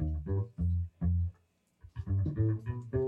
Thank you.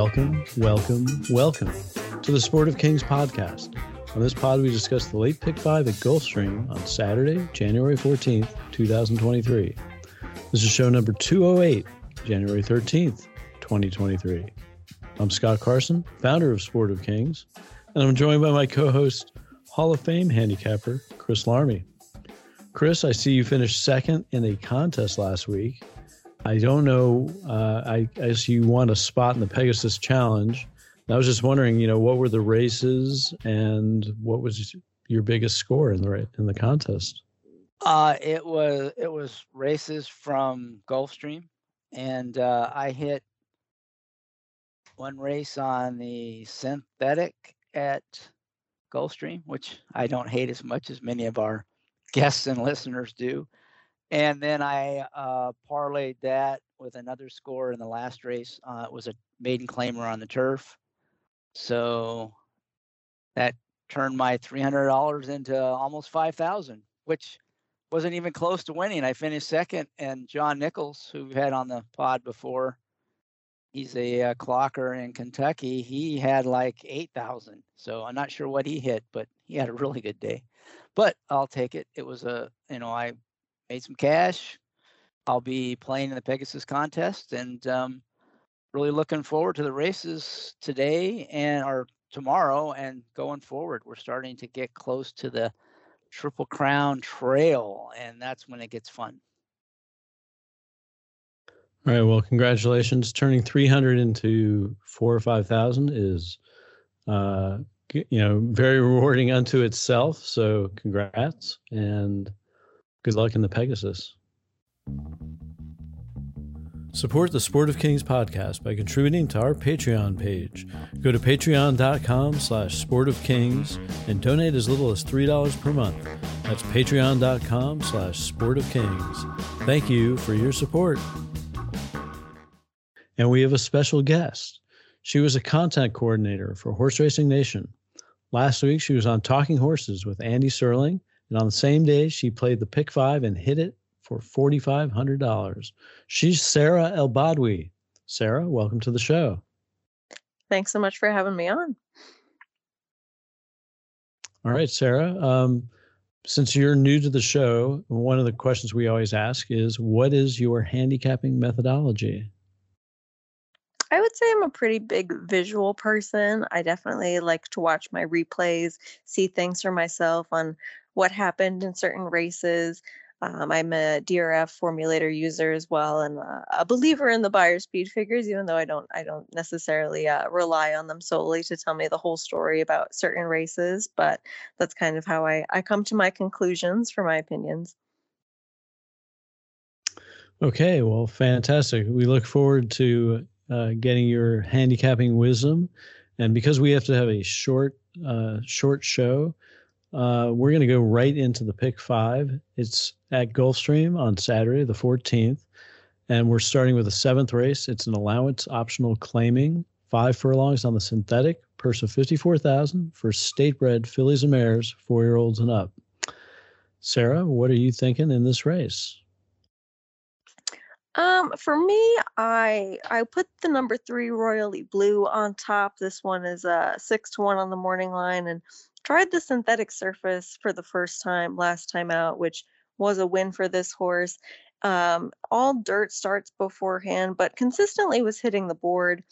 Welcome, welcome, welcome to the Sport of Kings podcast. On this pod, we discuss the late pick five at Gulfstream on Saturday, January 14th, 2023. This is show number 208, January 13th, 2023. I'm Scott Carson, founder of Sport of Kings, and I'm joined by my co host, Hall of Fame handicapper, Chris Larmey. Chris, I see you finished second in a contest last week I don't know. Uh, I as you won a spot in the Pegasus Challenge. I was just wondering, you know, what were the races and what was your biggest score in the in the contest? Uh, it was it was races from Gulfstream, and uh, I hit one race on the synthetic at Gulfstream, which I don't hate as much as many of our guests and listeners do and then I uh, parlayed that with another score in the last race. Uh, it was a maiden claimer on the turf, so that turned my three hundred dollars into almost five thousand, which wasn't even close to winning. I finished second, and John Nichols, who we've had on the pod before, he's a uh, clocker in Kentucky. He had like eight thousand, so I'm not sure what he hit, but he had a really good day. But I'll take it. It was a you know I made some cash. I'll be playing in the Pegasus contest and um, really looking forward to the races today and or tomorrow and going forward. We're starting to get close to the Triple Crown Trail, and that's when it gets fun. All right. Well, congratulations. Turning 300 into four or 5,000 is, uh, you know, very rewarding unto itself. So congrats. And Good luck in the Pegasus. Support the Sport of Kings podcast by contributing to our Patreon page. Go to patreon.com slash sport of kings and donate as little as $3 per month. That's patreon.com slash sport of kings. Thank you for your support. And we have a special guest. She was a content coordinator for Horse Racing Nation. Last week, she was on Talking Horses with Andy Serling and on the same day, she played the pick five and hit it for $4,500. She's Sarah El Badwi. Sarah, welcome to the show. Thanks so much for having me on. All right, Sarah. Um, since you're new to the show, one of the questions we always ask is what is your handicapping methodology? I would say I'm a pretty big visual person. I definitely like to watch my replays, see things for myself on what happened in certain races. Um, I'm a DRF formulator user as well, and uh, a believer in the Beyer speed figures. Even though I don't, I don't necessarily uh, rely on them solely to tell me the whole story about certain races. But that's kind of how I I come to my conclusions for my opinions. Okay, well, fantastic. We look forward to uh, getting your handicapping wisdom, and because we have to have a short, uh, short show, uh, we're going to go right into the pick five. It's at Gulfstream on Saturday, the 14th. And we're starting with the seventh race. It's an allowance optional claiming five furlongs on the synthetic, purse of 54000 for state bred fillies and mares, four year olds and up. Sarah, what are you thinking in this race? Um, for me, I I put the number three Royally Blue on top. This one is a uh, six to one on the morning line, and tried the synthetic surface for the first time last time out, which was a win for this horse. Um, all dirt starts beforehand, but consistently was hitting the board.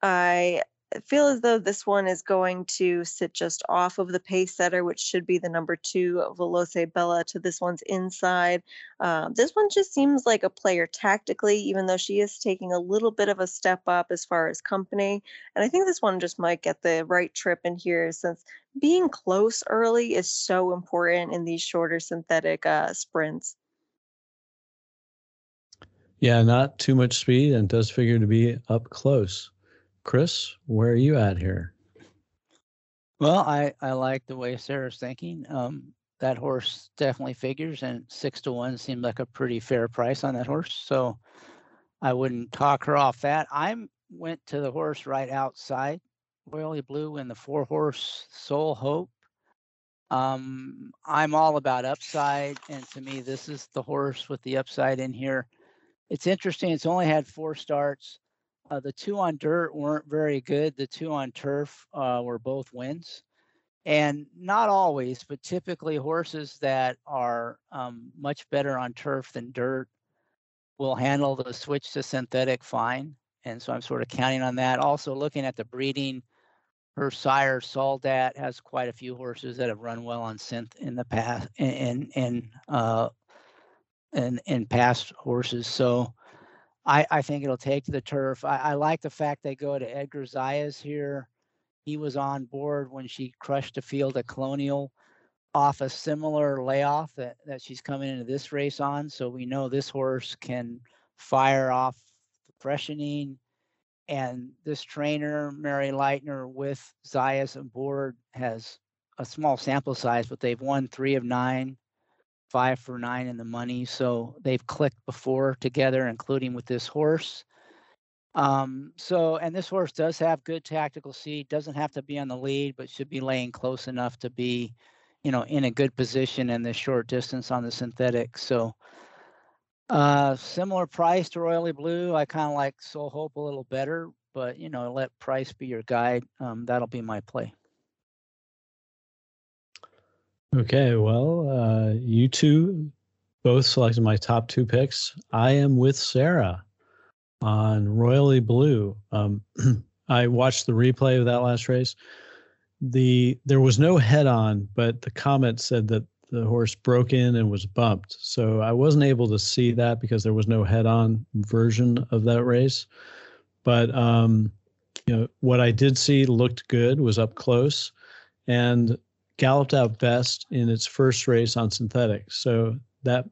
I I feel as though this one is going to sit just off of the pace setter, which should be the number two Veloce Bella to this one's inside. Um, this one just seems like a player tactically, even though she is taking a little bit of a step up as far as company. And I think this one just might get the right trip in here since being close early is so important in these shorter synthetic uh, sprints. Yeah, not too much speed and does figure to be up close. Chris, where are you at here? Well, I, I like the way Sarah's thinking. Um, that horse definitely figures, and six to one seemed like a pretty fair price on that horse. So I wouldn't talk her off that. I went to the horse right outside Royally Blue in the four horse Soul Hope. Um, I'm all about upside, and to me, this is the horse with the upside in here. It's interesting. It's only had four starts. Uh, the two on dirt weren't very good. The two on turf uh, were both wins. And not always, but typically horses that are um, much better on turf than dirt will handle the switch to synthetic fine. And so I'm sort of counting on that. Also, looking at the breeding, her sire Soldat has quite a few horses that have run well on synth in the past and and uh, and and past horses. So I, I think it'll take to the turf. I, I like the fact they go to Edgar Zayas here. He was on board when she crushed the field at Colonial off a similar layoff that, that she's coming into this race on. So we know this horse can fire off the freshening. And this trainer, Mary Leitner, with Zayas aboard, has a small sample size, but they've won three of nine five for nine in the money. So they've clicked before together, including with this horse. Um, so, and this horse does have good tactical seed, doesn't have to be on the lead, but should be laying close enough to be, you know, in a good position in the short distance on the synthetic. So, uh, similar price to Royally Blue. I kind of like Soul Hope a little better, but you know, let price be your guide. Um, that'll be my play. Okay, well, uh, you two both selected my top two picks. I am with Sarah on Royally Blue. Um, I watched the replay of that last race. The there was no head on, but the comment said that the horse broke in and was bumped. So I wasn't able to see that because there was no head on version of that race. But um, you know what I did see looked good, was up close, and galloped out best in its first race on synthetic. So that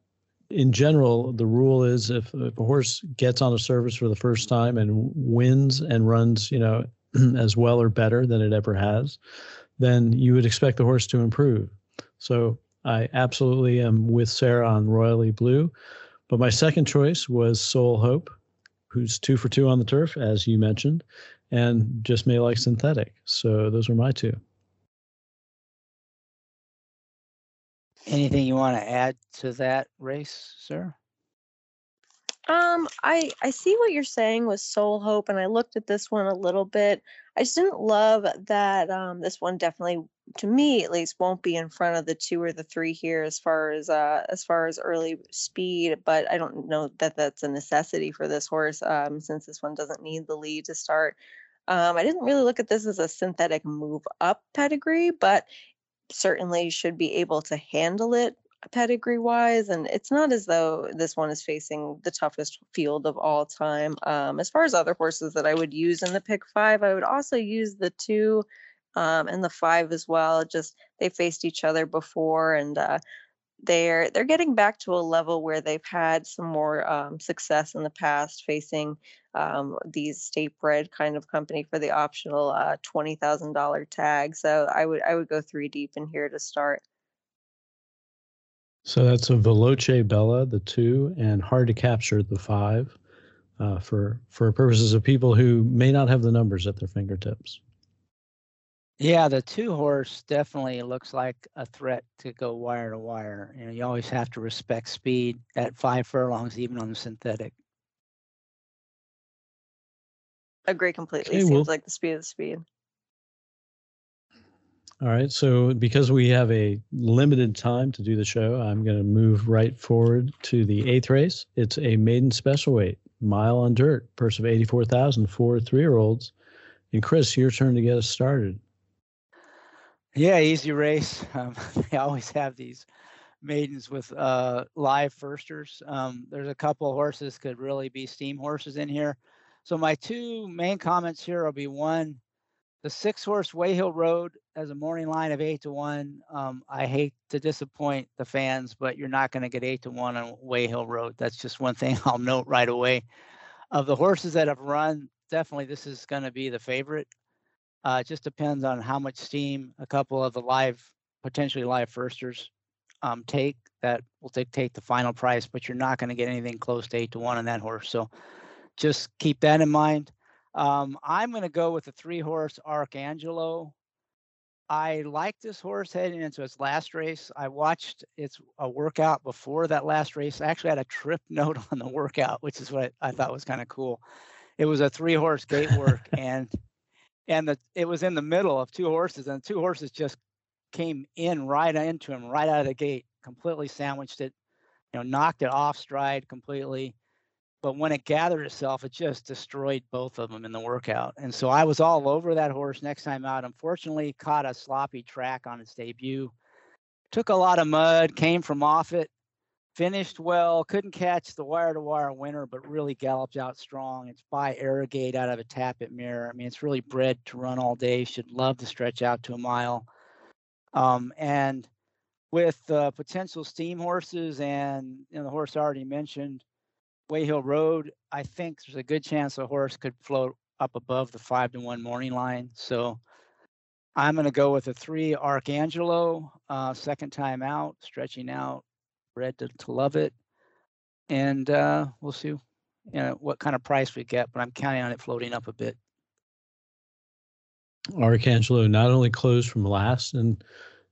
in general, the rule is if, if a horse gets on a surface for the first time and wins and runs, you know, as well or better than it ever has, then you would expect the horse to improve. So I absolutely am with Sarah on Royally Blue. But my second choice was Soul Hope, who's two for two on the turf, as you mentioned, and just may like synthetic. So those are my two. Anything you want to add to that race, sir? Um, I I see what you're saying with Soul Hope, and I looked at this one a little bit. I just didn't love that. Um, this one definitely, to me at least, won't be in front of the two or the three here as far as uh as far as early speed. But I don't know that that's a necessity for this horse, um, since this one doesn't need the lead to start. Um, I didn't really look at this as a synthetic move up pedigree, but certainly should be able to handle it pedigree wise and it's not as though this one is facing the toughest field of all time. Um, as far as other horses that i would use in the pick five i would also use the two um, and the five as well just they faced each other before and uh, they're they're getting back to a level where they've had some more um, success in the past facing um, these state bred kind of company for the optional uh, twenty thousand dollar tag. So I would I would go three deep in here to start. So that's a Veloce Bella, the two, and hard to capture the five, uh, for for purposes of people who may not have the numbers at their fingertips. Yeah, the two horse definitely looks like a threat to go wire to wire. You know, you always have to respect speed at five furlongs, even on the synthetic. Agree completely. Okay, Seems well, like the speed of the speed. All right. So because we have a limited time to do the show, I'm going to move right forward to the eighth race. It's a maiden special weight, mile on dirt, purse of 84,000 for three year olds And Chris, your turn to get us started. Yeah, easy race. Um, they always have these maidens with uh, live firsters. Um, there's a couple horses could really be steam horses in here. So my two main comments here will be one, the six horse Wayhill Road as a morning line of eight to one. Um, I hate to disappoint the fans, but you're not going to get eight to one on Wayhill Road. That's just one thing I'll note right away. Of the horses that have run, definitely this is going to be the favorite. Uh, it just depends on how much steam a couple of the live, potentially live firsters um, take that will dictate the final price, but you're not going to get anything close to eight to one on that horse. So just keep that in mind. Um, I'm going to go with the three horse Arcangelo. I like this horse heading into its last race. I watched its a workout before that last race. I actually had a trip note on the workout, which is what I thought was kind of cool. It was a three horse gate work and and the it was in the middle of two horses and two horses just came in right into him right out of the gate, completely sandwiched it, you know, knocked it off stride completely. But when it gathered itself, it just destroyed both of them in the workout. And so I was all over that horse next time out. Unfortunately, caught a sloppy track on its debut. Took a lot of mud, came from off it, finished well, couldn't catch the wire to wire winner, but really galloped out strong. It's by Arrogate out of a Tapit mirror. I mean, it's really bred to run all day, should love to stretch out to a mile. Um, and with uh, potential steam horses and you know, the horse I already mentioned, Wayhill Road, I think there's a good chance a horse could float up above the five to one morning line. So I'm going to go with a three Arcangelo, uh, second time out, stretching out, bred to, to love it. And uh, we'll see you know, what kind of price we get, but I'm counting on it floating up a bit. Arcangelo not only closed from last in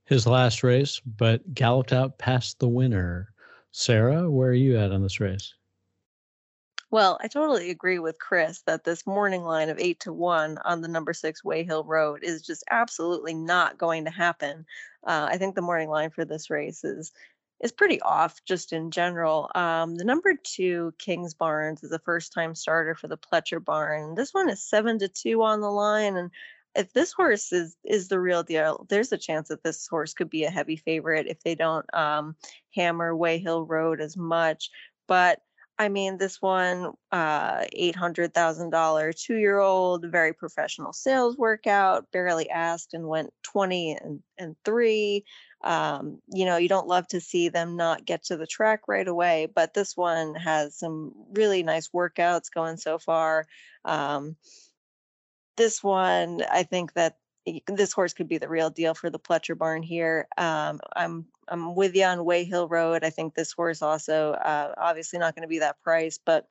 his last race, but galloped out past the winner. Sarah, where are you at on this race? Well, I totally agree with Chris that this morning line of eight to one on the number six Wayhill Road is just absolutely not going to happen. Uh, I think the morning line for this race is is pretty off just in general. Um, the number two Kingsbarns is a first time starter for the Pletcher barn. This one is seven to two on the line, and if this horse is is the real deal, there's a chance that this horse could be a heavy favorite if they don't um, hammer Wayhill Road as much. But I mean, this one, uh, eight hundred thousand dollar two year old, very professional sales workout, barely asked and went twenty and and three. Um, you know, you don't love to see them not get to the track right away, but this one has some really nice workouts going so far. Um, this one, I think that this horse could be the real deal for the Pletcher barn here. Um, I'm I'm with you on Wayhill Road. I think this horse also uh, obviously not going to be that price, but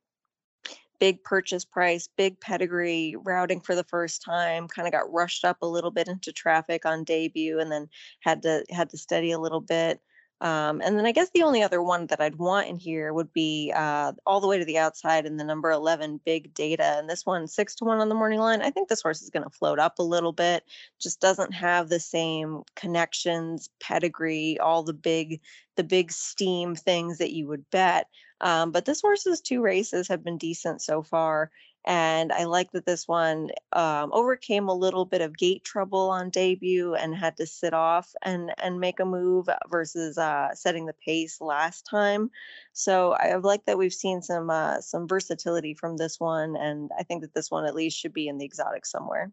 big purchase price, big pedigree, routing for the first time. Kind of got rushed up a little bit into traffic on debut, and then had to had to steady a little bit. Um, and then I guess the only other one that I'd want in here would be uh, all the way to the outside in the number 11 big data. And this one, six to one on the morning line. I think this horse is going to float up a little bit, just doesn't have the same connections, pedigree, all the big, the big steam things that you would bet. Um, but this horse's two races have been decent so far. And I like that this one um, overcame a little bit of gate trouble on debut and had to sit off and and make a move versus uh, setting the pace last time. So I like that we've seen some uh, some versatility from this one, and I think that this one at least should be in the exotic somewhere.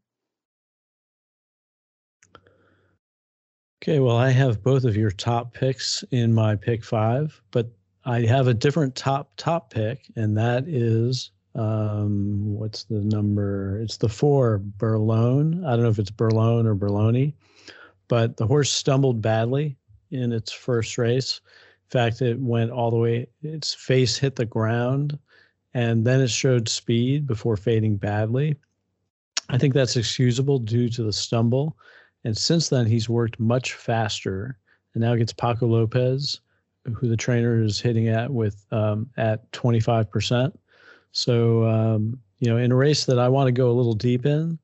Okay, well, I have both of your top picks in my pick five, but I have a different top top pick, and that is um, what's the number? It's the four, Burlone. I don't know if it's Burlone or Burloni, but the horse stumbled badly in its first race. In fact, it went all the way, its face hit the ground, and then it showed speed before fading badly. I think that's excusable due to the stumble. And since then, he's worked much faster and now gets Paco Lopez, who the trainer is hitting at with um, at 25%. So, um, you know, in a race that I want to go a little deep in,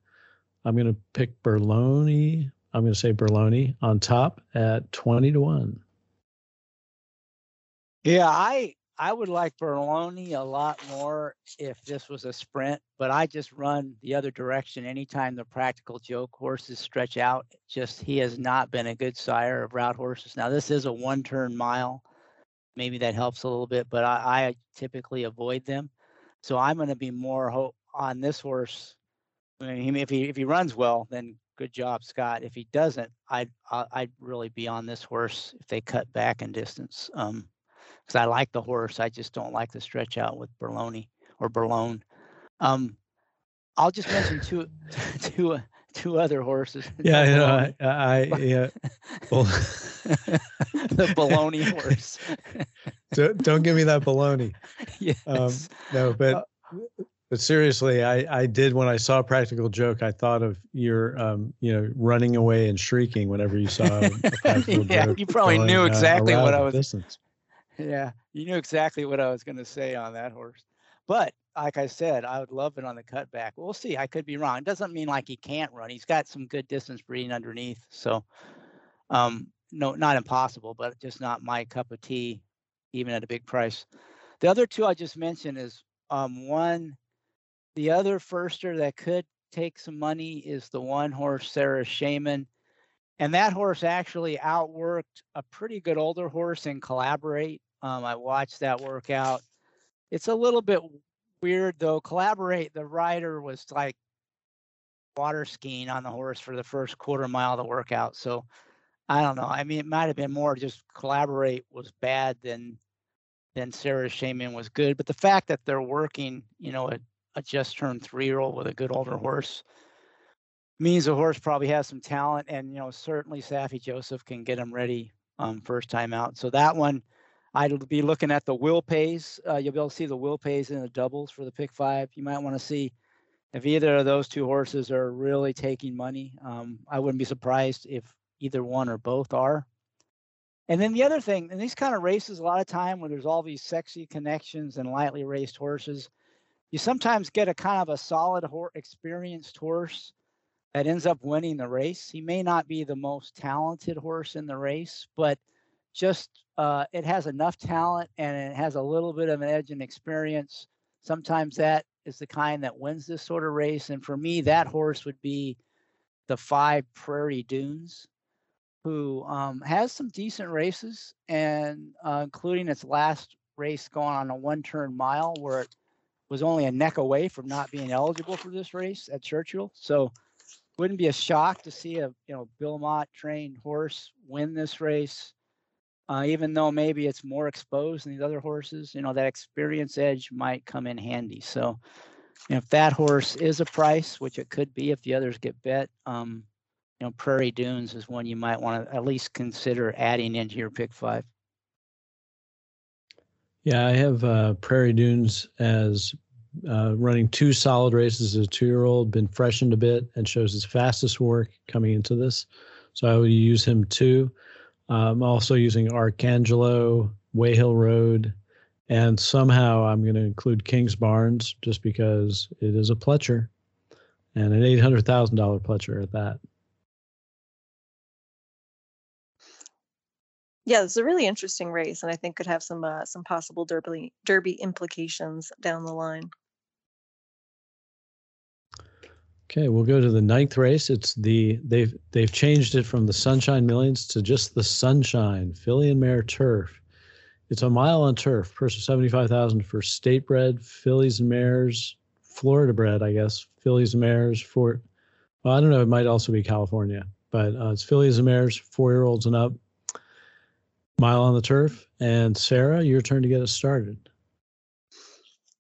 I'm going to pick Burloni. I'm going to say Burloni on top at 20 to 1. Yeah, I I would like Berloni a lot more if this was a sprint, but I just run the other direction anytime the practical joke horses stretch out. Just he has not been a good sire of route horses. Now this is a one turn mile. Maybe that helps a little bit, but I, I typically avoid them. So I'm going to be more ho- on this horse. I mean, if he if he runs well, then good job, Scott. If he doesn't, I'd I'd really be on this horse if they cut back in distance. Um, because I like the horse. I just don't like the stretch out with Berloni or Berlone. Um, I'll just mention two, two, two other horses. Yeah, you know, I, I yeah. Well, the baloney horse. don't, don't give me that baloney. Yes. Um, no, but Uh, but seriously, I I did when I saw Practical Joke, I thought of your um you know running away and shrieking whenever you saw a Practical Yeah, Joke. you probably going, knew uh, exactly what I was- Distance. Yeah, you knew exactly what I was going to say on that horse. But like I said, I would love it on the cutback. We'll see. I could be wrong. It doesn't mean like he can't run. He's got some good distance breeding underneath. So, um, no, not impossible, but just not my cup of tea, even at a big price. The other two I just mentioned is um, one, the other firster that could take some money is the one horse Sarah Shaman. And that horse actually outworked a pretty good older horse in Collaborate. Um, I watched that workout. It's a little bit weird though. Collaborate, the rider was like water skiing on the horse for the first quarter mile of the workout. So I don't know. I mean, it might have been more just Collaborate was bad than than Sarah Shaman was good. But the fact that they're working, you know, a, a just turned three year old with a good older horse means the horse probably has some talent, and you know certainly Saffy Joseph can get him ready um, first time out. So that one, I'd be looking at the will pays. Uh, you'll be able to see the will pays in the doubles for the pick five. You might want to see if either of those two horses are really taking money. Um, I wouldn't be surprised if either one or both are. And then the other thing, in these kind of races, a lot of time where there's all these sexy connections and lightly raced horses, you sometimes get a kind of a solid, hor- experienced horse that ends up winning the race. He may not be the most talented horse in the race, but just uh, it has enough talent and it has a little bit of an edge and experience. Sometimes that is the kind that wins this sort of race. And for me, that horse would be the five Prairie Dunes, who um, has some decent races, and uh, including its last race going on a one-turn mile where it was only a neck away from not being eligible for this race at Churchill. So wouldn't be a shock to see a you know Bill Mott trained horse win this race, uh, even though maybe it's more exposed than these other horses. You know that experience edge might come in handy. So if that horse is a price, which it could be if the others get bet, um, you know Prairie Dunes is one you might want to at least consider adding into your pick five. Yeah, I have uh, Prairie Dunes as uh, running two solid races as a two-year-old, been freshened a bit, and shows his fastest work coming into this. So I would use him too. I'm also using Arcangelo, Wayhill Road, and somehow I'm going to include Kingsbarns just because it is a Pletcher, and an eight hundred thousand dollar Pletcher at that. Yeah, it's a really interesting race, and I think could have some uh, some possible derby derby implications down the line. Okay, we'll go to the ninth race. It's the they've they've changed it from the Sunshine Millions to just the Sunshine Filly and Mare Turf. It's a mile on turf, purse of seventy five thousand for state bred fillies and mares, Florida bred, I guess. Fillies and mares for, well, I don't know. It might also be California, but uh, it's fillies and mares, four year olds and up. Mile on the turf, and Sarah, your turn to get us started.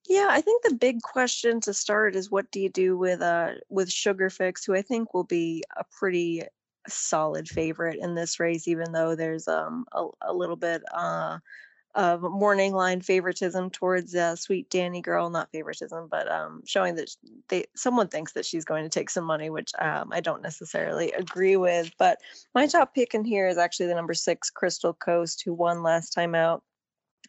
Yeah, I think the big question to start is what do you do with uh with Sugar Fix, who I think will be a pretty solid favorite in this race, even though there's um a, a little bit uh of morning line favoritism towards uh, sweet Danny girl, not favoritism, but um showing that they someone thinks that she's going to take some money, which um I don't necessarily agree with. But my top pick in here is actually the number six Crystal Coast, who won last time out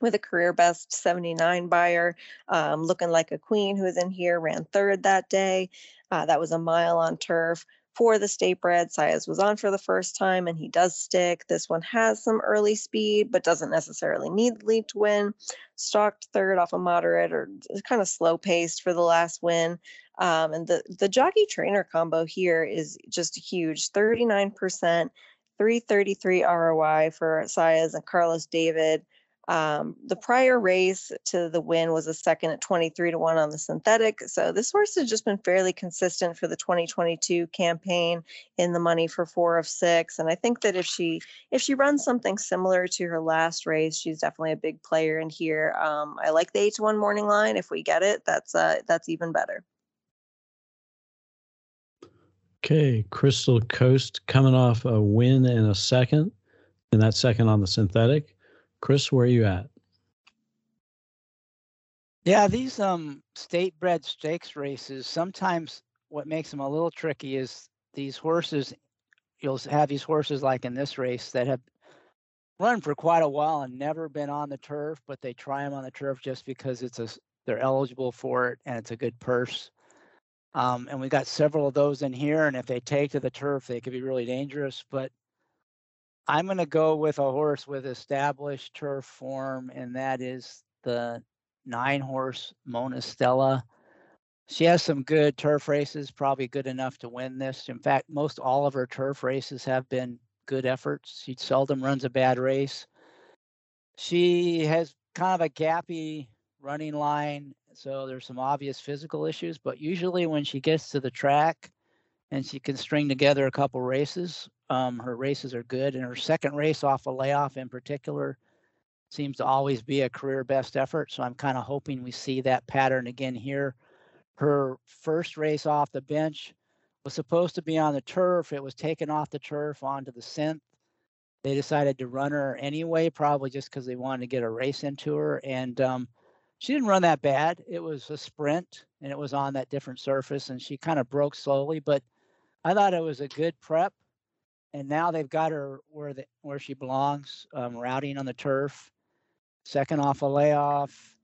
with a career best 79 Beyer, um, looking like a queen who was in here, ran third that day. Uh, that was a mile on turf. for the state bred. Saez was on for the first time and he does stick. This one has some early speed, but doesn't necessarily need the lead to win. Stalked third off a moderate or kind of slow paced for the last win. Um, and the, the jockey trainer combo here is just huge 39%, 333 ROI for Saez and Carlos David. Um, the prior race to the win was a second at 23 to 1 on the synthetic. So this horse has just been fairly consistent for the 2022 campaign in the money for four of six. And I think that if she if she runs something similar to her last race, she's definitely a big player in here. Um, I like the eight to one morning line. If we get it, that's uh, that's even better. Okay, Crystal Coast coming off a win in a second, and that second on the synthetic. Chris, where are you at? Yeah, these um state bred stakes races, sometimes what makes them a little tricky is these horses, you'll have these horses like in this race that have run for quite a while and never been on the turf, but they try them on the turf just because it's a they're eligible for it and it's a good purse. Um, and we got several of those in here, and if they take to the turf, they could be really dangerous. But I'm going to go with a horse with established turf form, and that is the nine horse Monastella. She has some good turf races, probably good enough to win this. In fact, most all of her turf races have been good efforts. She seldom runs a bad race. She has kind of a gappy running line, so there's some obvious physical issues, but usually when she gets to the track and she can string together a couple races, um, her races are good, and her second race off a layoff in particular seems to always be a career best effort. So I'm kind of hoping we see that pattern again here. Her first race off the bench was supposed to be on the turf. It was taken off the turf onto the synth. They decided to run her anyway, probably just because they wanted to get a race into her. And um, she didn't run that bad. It was a sprint and it was on that different surface, and she kind of broke slowly, but I thought it was a good prep and now they've got her where the where she belongs, um, routing on the turf. Second off a layoff.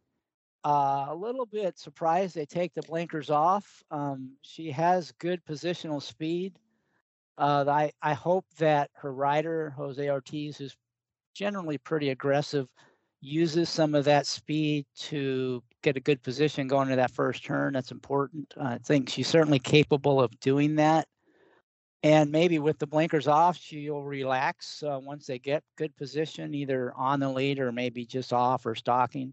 Uh, a little bit surprised they take the blinkers off. Um, she has good positional speed. Uh, I I hope that her rider Jose Ortiz, who's generally pretty aggressive, uses some of that speed to get a good position going to that first turn. That's important. I think she's certainly capable of doing that and maybe with the blinkers off, she'll relax uh, once they get good position, either on the lead or maybe just off or stalking.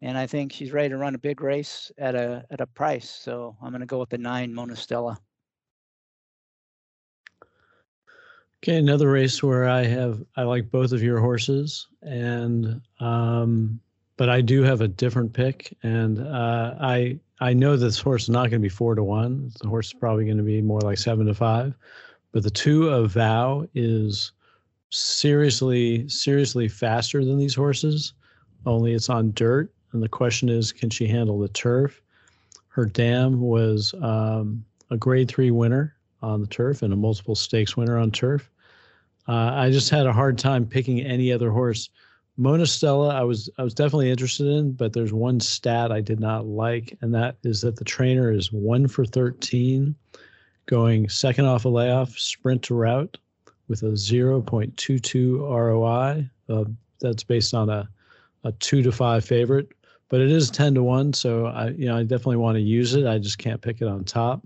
And I think she's ready to run a big race at a at a price. So I'm going to go with the nine Monastella. Okay, another race where I have I like both of your horses, and um, but I do have a different pick, and uh, I I know this horse is not going to be four to one. The horse is probably going to be more like seven to five. But the two of Vow is seriously, seriously faster than these horses. Only it's on dirt, and the question is, can she handle the turf? Her dam was um, a Grade Three winner on the turf and a multiple stakes winner on turf. Uh, I just had a hard time picking any other horse Monastella, I was I was definitely interested in, but there's one stat I did not like, and that is that the trainer is one for 13, going second off a layoff, sprint to route, with a 0.22 ROI. Uh, that's based on a a two to five favorite, but it is 10 to one, so I you know I definitely want to use it. I just can't pick it on top,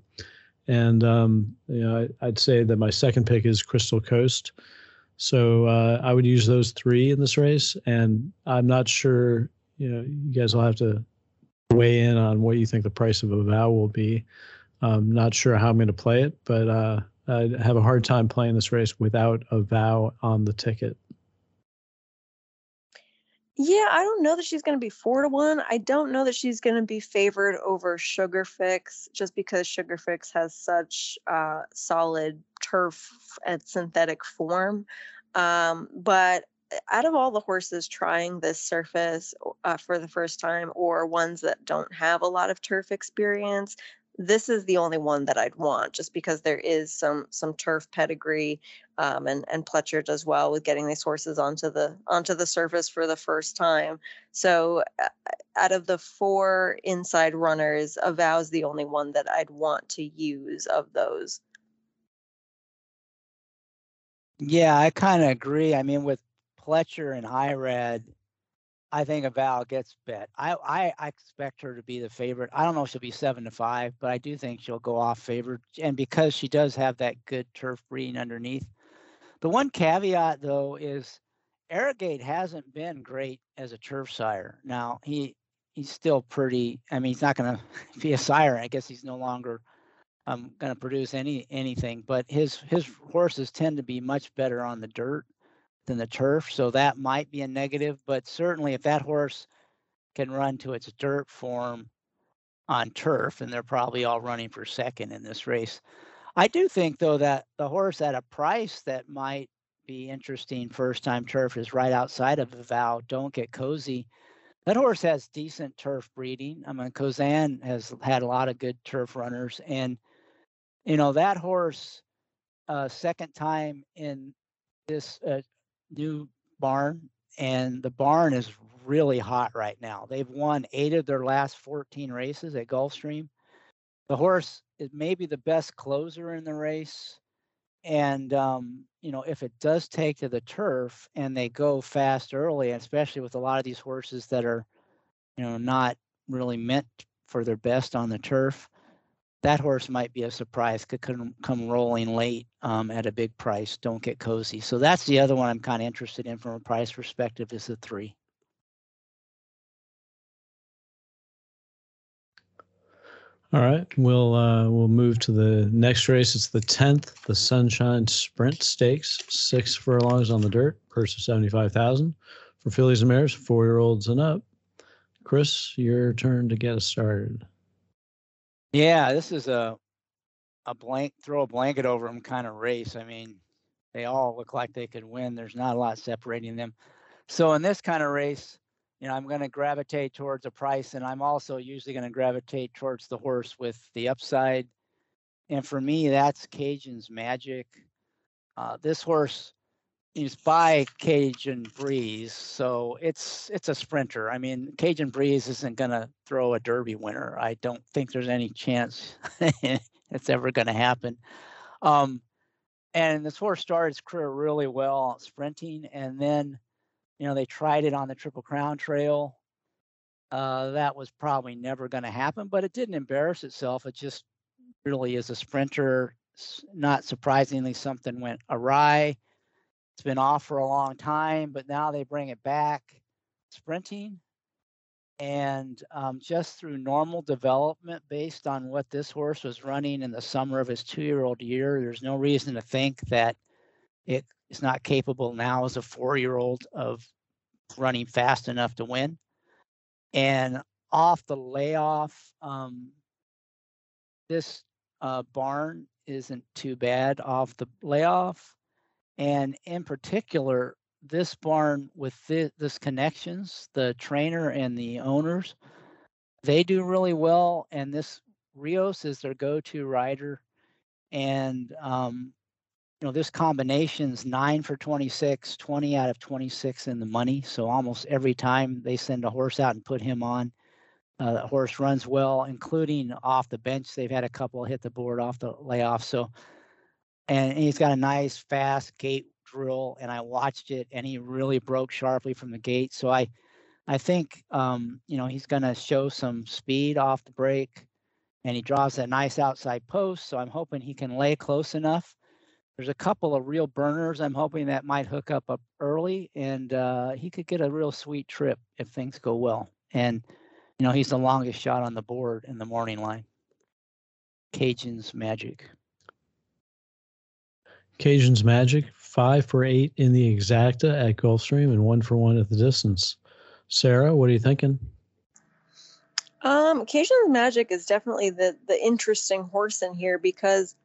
and um, you know I, I'd say that my second pick is Crystal Coast. So uh, I would use those three in this race, and I'm not sure. You know, you guys will have to weigh in on what you think the price of Avow will be. I'm not sure how I'm going to play it, but uh, I have a hard time playing this race without Avow on the ticket. Yeah, I don't know that she's going to be four to one. I don't know that she's going to be favored over Sugar Fix just because Sugar Fix has such uh, solid turf and synthetic form. Um, but out of all the horses trying this surface uh, for the first time or ones that don't have a lot of turf experience, this is the only one that I'd want just because there is some some turf pedigree um, and and Pletcher does well with getting these horses onto the onto the surface for the first time. So uh, out of the four inside runners, Avow's the only one that I'd want to use of those. Yeah, I kind of agree. I mean, with Pletcher and Irad, I think Avow gets bet. I, I, I expect her to be the favorite. I don't know if she'll be seven to five, but I do think she'll go off favored. And because she does have that good turf breeding underneath. The one caveat though is Arrogate hasn't been great as a turf sire. Now he he's still pretty. I mean, he's not going to be a sire. I guess he's no longer um, going to produce any anything. But his his horses tend to be much better on the dirt than the turf, so that might be a negative. But certainly, if that horse can run to its dirt form on turf, and they're probably all running for second in this race. I do think though that the horse at a price that might be interesting first time turf is right outside of the vow. Don't get cozy. That horse has decent turf breeding. I mean, Kozan has had a lot of good turf runners, and you know that horse, uh, second time in this uh, new barn, and the barn is really hot right now. They've won eight of their last 14 races at Gulfstream. The horse is maybe the best closer in the race and um, you know if it does take to the turf and they go fast early especially with a lot of these horses that are you know not really meant for their best on the turf that horse might be a surprise could come, come rolling late um, at a big price don't get cozy so that's the other one i'm kind of interested in from a price perspective is the three All right, we'll uh, we'll move to the next race. It's the tenth, the Sunshine Sprint Stakes, six furlongs on the dirt, purse of seventy five thousand for fillies and mares, four year olds and up. Chris, your turn to get us started. Yeah, this is a a blank throw a blanket over them kind of race. I mean, they all look like they could win. There's not a lot separating them. So in this kind of race, you know, I'm going to gravitate towards a price, and I'm also usually going to gravitate towards the horse with the upside. And for me, that's Cajun's Magic. Uh, this horse is by Cajun Breeze, so it's it's a sprinter. I mean, Cajun Breeze isn't going to throw a Derby winner. I don't think there's any chance it's ever going to happen. Um, and this horse started his career really well sprinting, and then you know, they tried it on the Triple Crown Trail. Uh, that was probably never going to happen, but it didn't embarrass itself. It just really is a sprinter. Not surprisingly, something went awry. It's been off for a long time, but now they bring it back sprinting. And um, just through normal development, based on what this horse was running in the summer of his two year there's no reason to think that it is not capable now as a four year old of running fast enough to win. And off the layoff, um, this uh, barn isn't too bad off the layoff. And in particular, this barn with this, connections, the trainer and the owners, they do really well. And this Rios is their go-to rider. And um, you know, this combination's nine for 26, 20 out of 26 in the money. So almost every time they send a horse out and put him on, uh, the horse runs well, including off the bench. They've had a couple hit the board off the layoff. So, and, he's got a nice, fast gate drill. And I watched it, and he really broke sharply from the gate. So I, I think, um, you know, he's going to show some speed off the break, and he draws that nice outside post. So I'm hoping he can lay close enough there's a couple of real burners I'm hoping that might hook up up early, and uh, he could get a real sweet trip if things go well. And you know, he's the longest shot on the board in the morning line. Cajun's Magic. Cajun's Magic, five for eight in the exacta at Gulfstream and one for one at the distance. Sarah, what are you thinking? Um, Cajun's Magic is definitely the the interesting horse in here because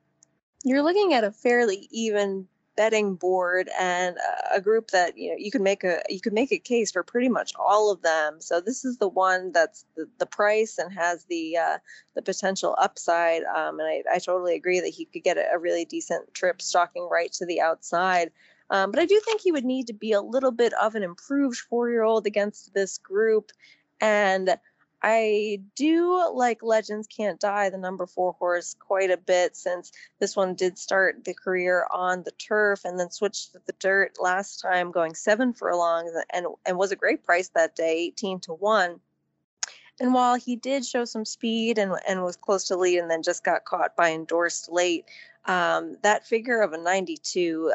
you're looking at a fairly even betting board and a group that you know you could make a you could make a case for pretty much all of them. So this is the one that's the, the price and has the uh, the potential upside um, and I, I totally agree that he could get a, a really decent trip stalking right to the outside. Um, but i do think he would need to be a little bit of an improved four year old against this group. And I do like Legends Can't Die, the number four horse, quite a bit since this one did start the career on the turf and then switched to the dirt last time, going seven furlongs and, and was a great price that day, 18 to 1. And while he did show some speed and, and was close to lead and then just got caught by endorsed late, um, that figure of a 92,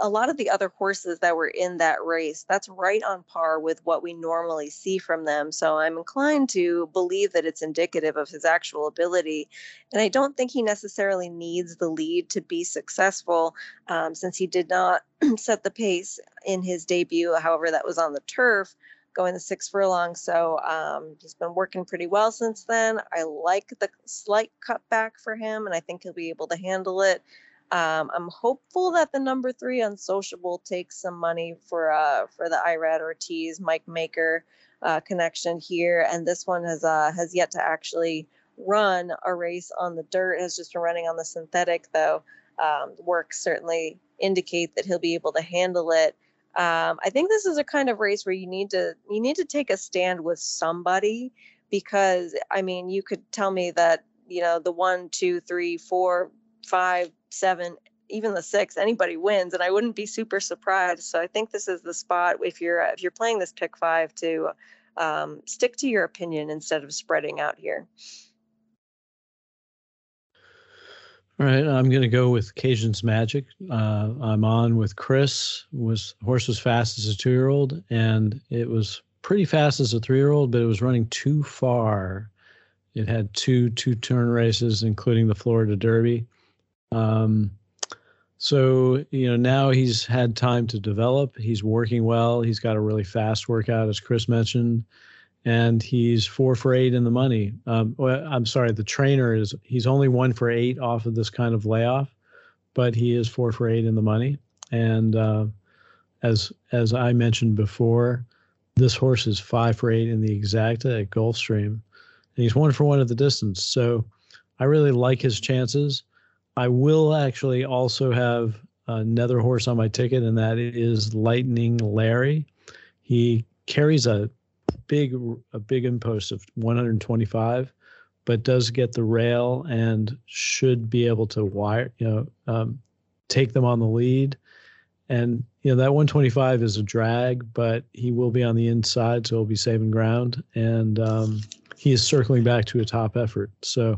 a lot of the other horses that were in that race, that's right on par with what we normally see from them. So I'm inclined to believe that it's indicative of his actual ability. And I don't think he necessarily needs the lead to be successful um, since he did not set the pace in his debut. However, that was on the turf going the six furlong. So um, he's been working pretty well since then. I like the slight cutback for him, and I think he'll be able to handle it. Um, I'm hopeful that the number three unsociable takes some money for uh, for the Irad Ortiz Mike Maker uh, connection here, and this one has uh, has yet to actually run a race on the dirt. Has just been running on the synthetic, though. Um, work certainly indicate that he'll be able to handle it. Um, I think this is a kind of race where you need to you need to take a stand with somebody because I mean you could tell me that you know the one, two, three, four, five, seven, even the six, anybody wins, and I wouldn't be super surprised. So I think this is the spot if you're if you're playing this pick five to um, stick to your opinion instead of spreading out here. All right, I'm going to go with Cajun's Magic. Uh, I'm on with Chris. Was horse was fast as a two year old, and it was pretty fast as a three year old, but it was running too far. It had two two turn races, including the Florida Derby. Um, so, you know, now he's had time to develop. He's working well. He's got a really fast workout, as Chris mentioned, and he's four for eight in the money. Um, well, I'm sorry, the trainer is, he's only one for eight off of this kind of layoff, but he is four for eight in the money. And uh, as, as I mentioned before, this horse is five for eight in the exacta at Gulfstream, and he's one for one at the distance. So I really like his chances. I will actually also have another horse on my ticket, and that is Lightning Larry. He carries a big a big impost of 125, but does get the rail and should be able to wire you know um, take them on the lead. And you know that 125 is a drag, but he will be on the inside, so he'll be saving ground, and um, he is circling back to a top effort. So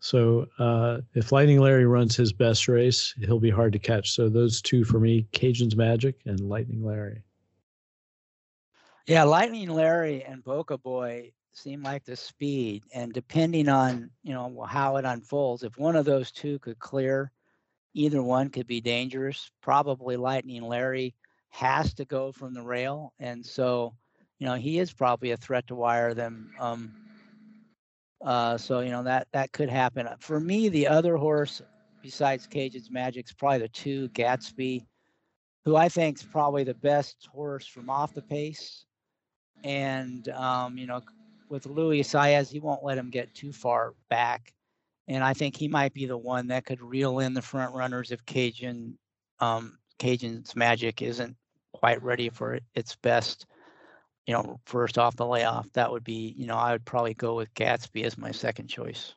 so uh, if Lightning Larry runs his best race, he'll be hard to catch. So those two for me, Cajun's Magic and Lightning Larry. Yeah, Lightning Larry and Boca Boy seem like the speed, and depending on you know how it unfolds, if one of those two could clear, either one could be dangerous. Probably Lightning Larry has to go from the rail, and so you know he is probably a threat to wire them. Um, uh, so you know that that could happen. For me, the other horse besides Cajun's Magic is probably the two Gatsby, who I think is probably the best horse from off the pace. And um, you know, with Luis Saez, he won't let him get too far back. And I think he might be the one that could reel in the front runners if Cajun um, Cajun's Magic isn't quite ready for its best you know, first off the layoff, that would be, you know, I would probably go with Gatsby as my second choice.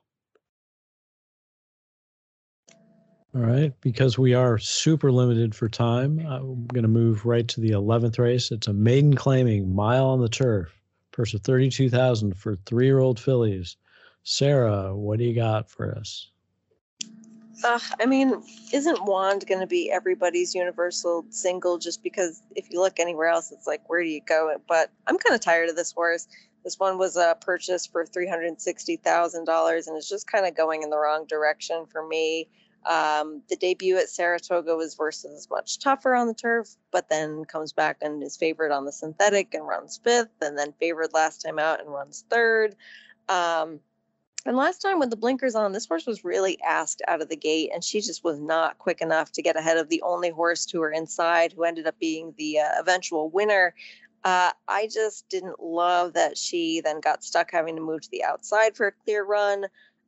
All right, because we are super limited for time, I'm going to move right to the 11th race. It's a maiden claiming mile on the turf, purse of 32,000 for three-year-old fillies. Sarah, what do you got for us? Uh, I mean, isn't Wand going to be everybody's universal single just because if you look anywhere else, it's like, where do you go? But I'm kind of tired of this horse. This one was uh, purchased for $360,000 and it's just kind of going in the wrong direction for me. Um, the debut at Saratoga was versus much tougher on the turf, but then comes back and is favored on the synthetic and runs fifth, and then favored last time out and runs third. Um, and last time with the blinkers on, this horse was really asked out of the gate, and she just was not quick enough to get ahead of the only horse to her inside, who ended up being the uh, eventual winner. Uh, I just didn't love that she then got stuck having to move to the outside for a clear run.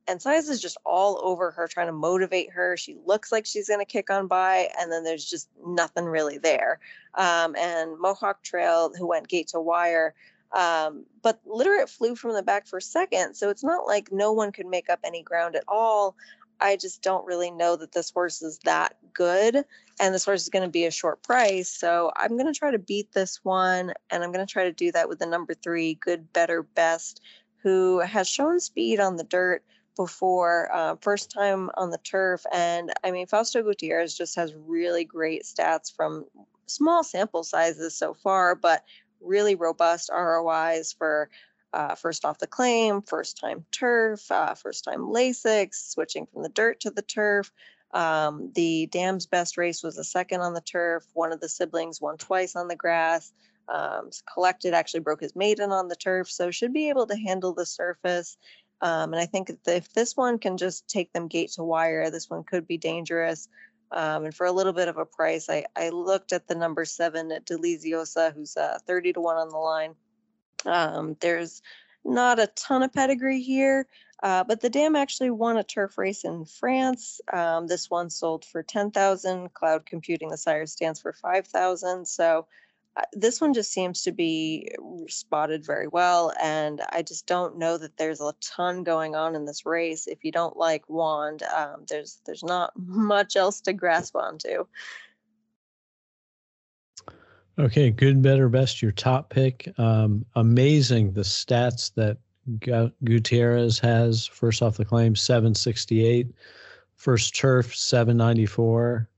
And Saez is just all over her, trying to motivate her. She looks like she's going to kick on by, and then there's just nothing really there. Um, and Mohawk Trail, who went gate to wire, Um, but Literate flew from the back for second, so it's not like no one could make up any ground at all. I just don't really know that this horse is that good. And this horse is going to be a short price. So I'm going to try to beat this one. And I'm going to try to do that with the number three, Good, Better, Best, who has shown speed on the dirt before, uh, first time on the turf. And I mean, Fausto Gutierrez just has really great stats from small sample sizes so far, but really robust ROIs for uh, first off the claim, first time turf, uh, first time Lasix, switching from the dirt to the turf. Um, the dam's best race was the second on the turf. One of the siblings won twice on the grass. Um, collected actually broke his maiden on the turf, so should be able to handle the surface. Um, and I think if this one can just take them gate to wire, this one could be dangerous. Um, and for a little bit of a price, I, I looked at the number seven at Deliziosa, who's uh, 30 to 1 on the line. Um, there's not a ton of pedigree here, uh, but the dam actually won a turf race in France. Um, this one sold for 10,000. Cloud Computing, the sire stands for 5,000. So this one just seems to be spotted very well. And I just don't know that there's a ton going on in this race. If you don't like Wand, um, there's there's not much else to grasp onto. Okay, good, better, best. Your top pick. Um, amazing the stats that Gutierrez has. First off the claim, 768. First turf, 794.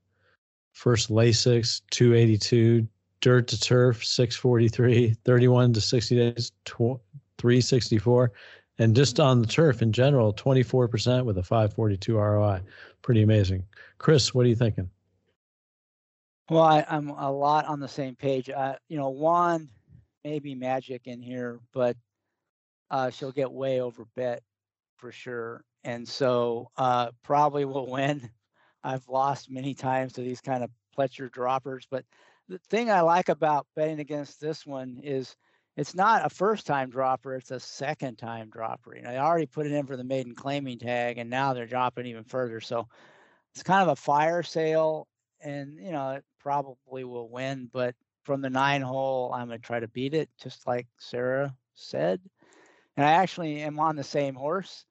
First Lasix, 282. Dirt to turf, 643. 31 to 60 days, 364. And just on the turf in general, 24% with a 542 ROI. Pretty amazing. Chris, what are you thinking? Well, I, am a lot on the same page. Uh, you know, Wand maybe magic in here, but uh, she'll get way over bet for sure. And so uh, probably will win. I've lost many times to these kind of Pletcher droppers, but the thing I like about betting against this one is it's not a first time dropper, it's a second time dropper. You know, they already put it in for the maiden claiming tag and now they're dropping even further. So it's kind of a fire sale and you know, it probably will win, but from the nine hole, I'm to try to beat it, just like Sarah said. And I actually am on the same horse.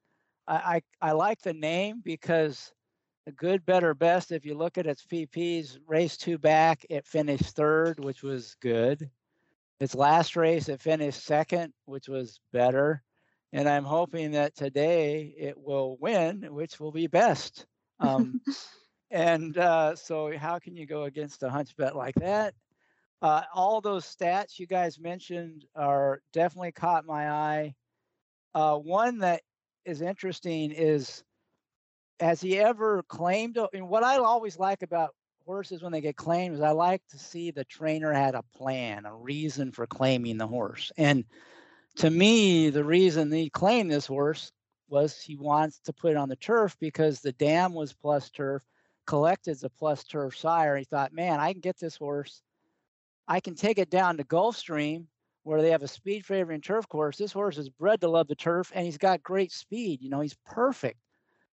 I, I, I like the name because good, better, best, if you look at its PPs, race two back, it finished third, which was good. Its last race, it finished second, which was better. And I'm hoping that today it will win, which will be best. Um, And uh, so, how can you go against a hunch bet like that? Uh, all those stats you guys mentioned are definitely caught my eye. Uh, one that is interesting is has he ever claimed? And what I always like about horses when they get claimed is I like to see the trainer had a plan, a reason for claiming the horse. And to me, the reason he claimed this horse was he wants to put it on the turf because the dam was plus turf collected a plus turf sire. He thought, man, I can get this horse. I can take it down to Gulfstream where they have a speed favoring turf course. This horse is bred to love the turf and he's got great speed. You know, he's perfect.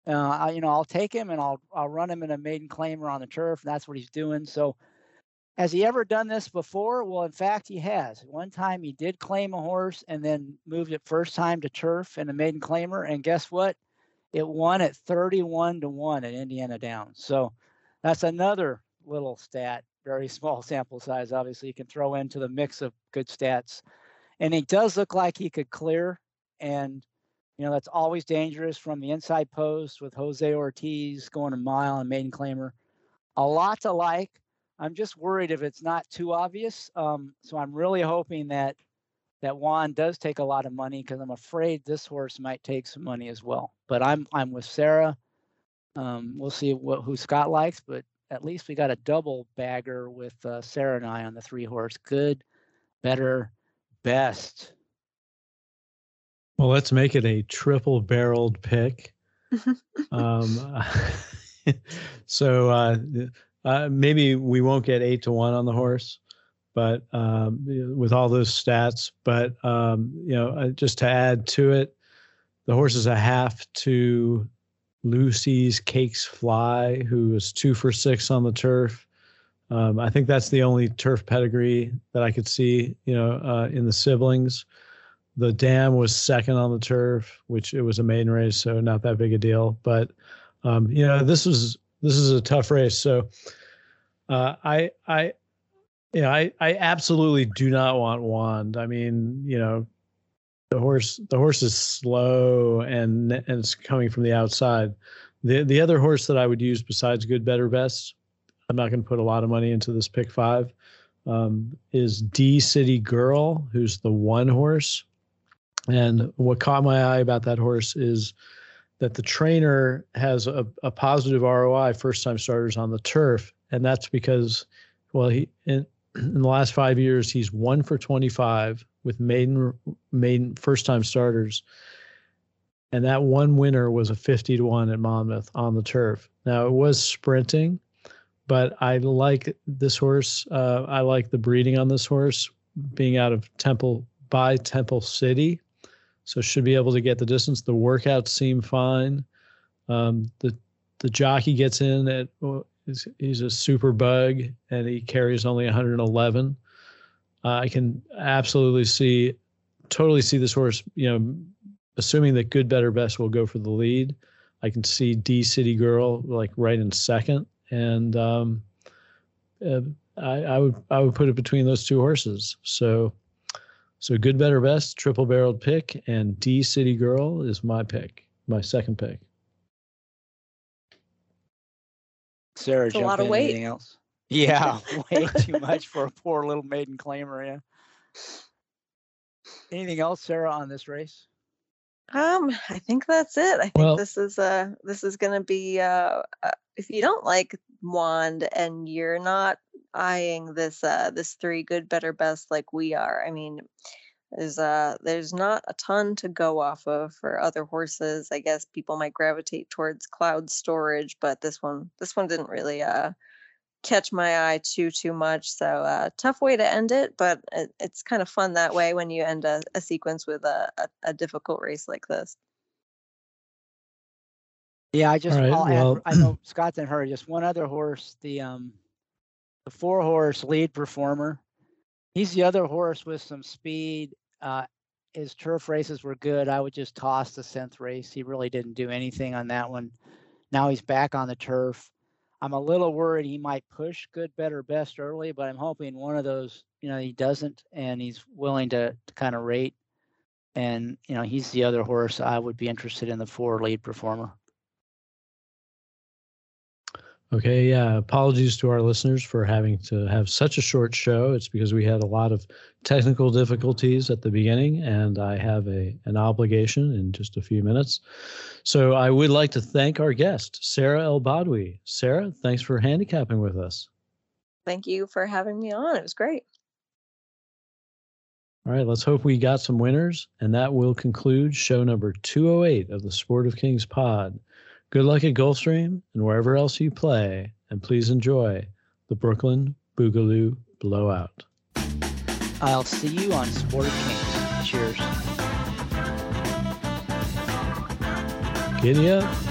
Uh, I, you know, I'll take him and I'll I'll run him in a maiden claimer on the turf, and that's what he's doing. So, has he ever done this before? Well, in fact, he has. One time he did claim a horse and then moved it first time to turf and a maiden claimer, and guess what? It won at 31 to 1 at Indiana Downs. So that's another little stat, very small sample size, obviously, you can throw into the mix of good stats. And he does look like he could clear. And, you know, that's always dangerous from the inside post with Jose Ortiz going a mile and maiden claimer. A lot to like. I'm just worried if it's not too obvious. Um, so I'm really hoping that that Wand does take a lot of money because I'm afraid this horse might take some money as well. But I'm I'm with Sarah. Um, we'll see what who Scott likes, but at least we got a double bagger with uh, Sarah and I on the three horse. Good, better, best. Well, let's make it a triple barreled pick. um, so uh, uh, maybe we won't get eight to one on the horse but um, with all those stats. But um, you know, uh, just to add to it, the horse is a half to Lucy's Cakes Fly, who was two for six on the turf. Um, I think that's the only turf pedigree that I could see, you know, uh, in the siblings. The dam was second on the turf, which it was a maiden race, so not that big a deal. But um, you know, this was this is a tough race. So uh, I I you know, I I absolutely do not want Wand. I mean, you know, the horse the horse is slow and and it's coming from the outside. The the other horse that I would use besides good, better, best, I'm not going to put a lot of money into this pick five. Um, is D City Girl, who's the one horse. And what caught my eye about that horse is that the trainer has a, a positive ROI first time starters on the turf. And that's because, well, he in, in the last five years, he's one for 25 with maiden maiden first time starters. And that one winner was a 50 to 1 at Monmouth on the turf. Now it was sprinting, but I like this horse. Uh, I like the breeding on this horse being out of Temple by Temple City. So should be able to get the distance. The workouts seem fine. Um, the the jockey gets in at he's, he's a super bug and he carries only 111. Uh, I can absolutely see, totally see this horse. You know, assuming that good, better, best will go for the lead. I can see D City Girl like right in second, and um, uh, I, I would I would put it between those two horses. So, so good, better, best, triple barreled pick, and D City Girl is my pick, my second pick. Sarah, It's a jump lot of in. weight. Anything else? Yeah, way too much for a poor little maiden claimer. Yeah. Anything else, Sarah, on this race? Um, I think that's it. I think Well- this is uh this is gonna be uh, uh if you don't like wand and you're not eyeing this uh this three good better best like we are. I mean, there's uh there's not a ton to go off of for other horses. I guess people might gravitate towards cloud storage, but this one this one didn't really uh catch my eye too too much. So uh tough way to end it, but it, it's kind of fun that way when you end a, a sequence with a, a, a difficult race like this. Yeah, I just right, I'll add, well- I know Scott's and her just one other horse, the um the four horse lead performer. He's the other horse with some speed. Uh his turf races were good. I would just toss the tenth race. He really didn't do anything on that one. Now he's back on the turf. I'm a little worried he might push good, better, best early, but I'm hoping one of those, you know, he doesn't and he's willing to, to kind of rate. And, you know, he's the other horse I would be interested in the four lead performer. Okay, yeah. Apologies to our listeners for having to have such a short show. It's because we had a lot of technical difficulties at the beginning, and I have a an obligation in just a few minutes. So I would like to thank our guest, Sarah El Badwi. Sarah, thanks for handicapping with us. Thank you for having me on. It was great. All right, let's hope we got some winners, and that will conclude show number 208 of the Sport of Kings pod. Good luck at Gulfstream and wherever else you play, and please enjoy the Brooklyn Boogaloo Blowout. I'll see you on Sport of Kings. Cheers. Giddy up.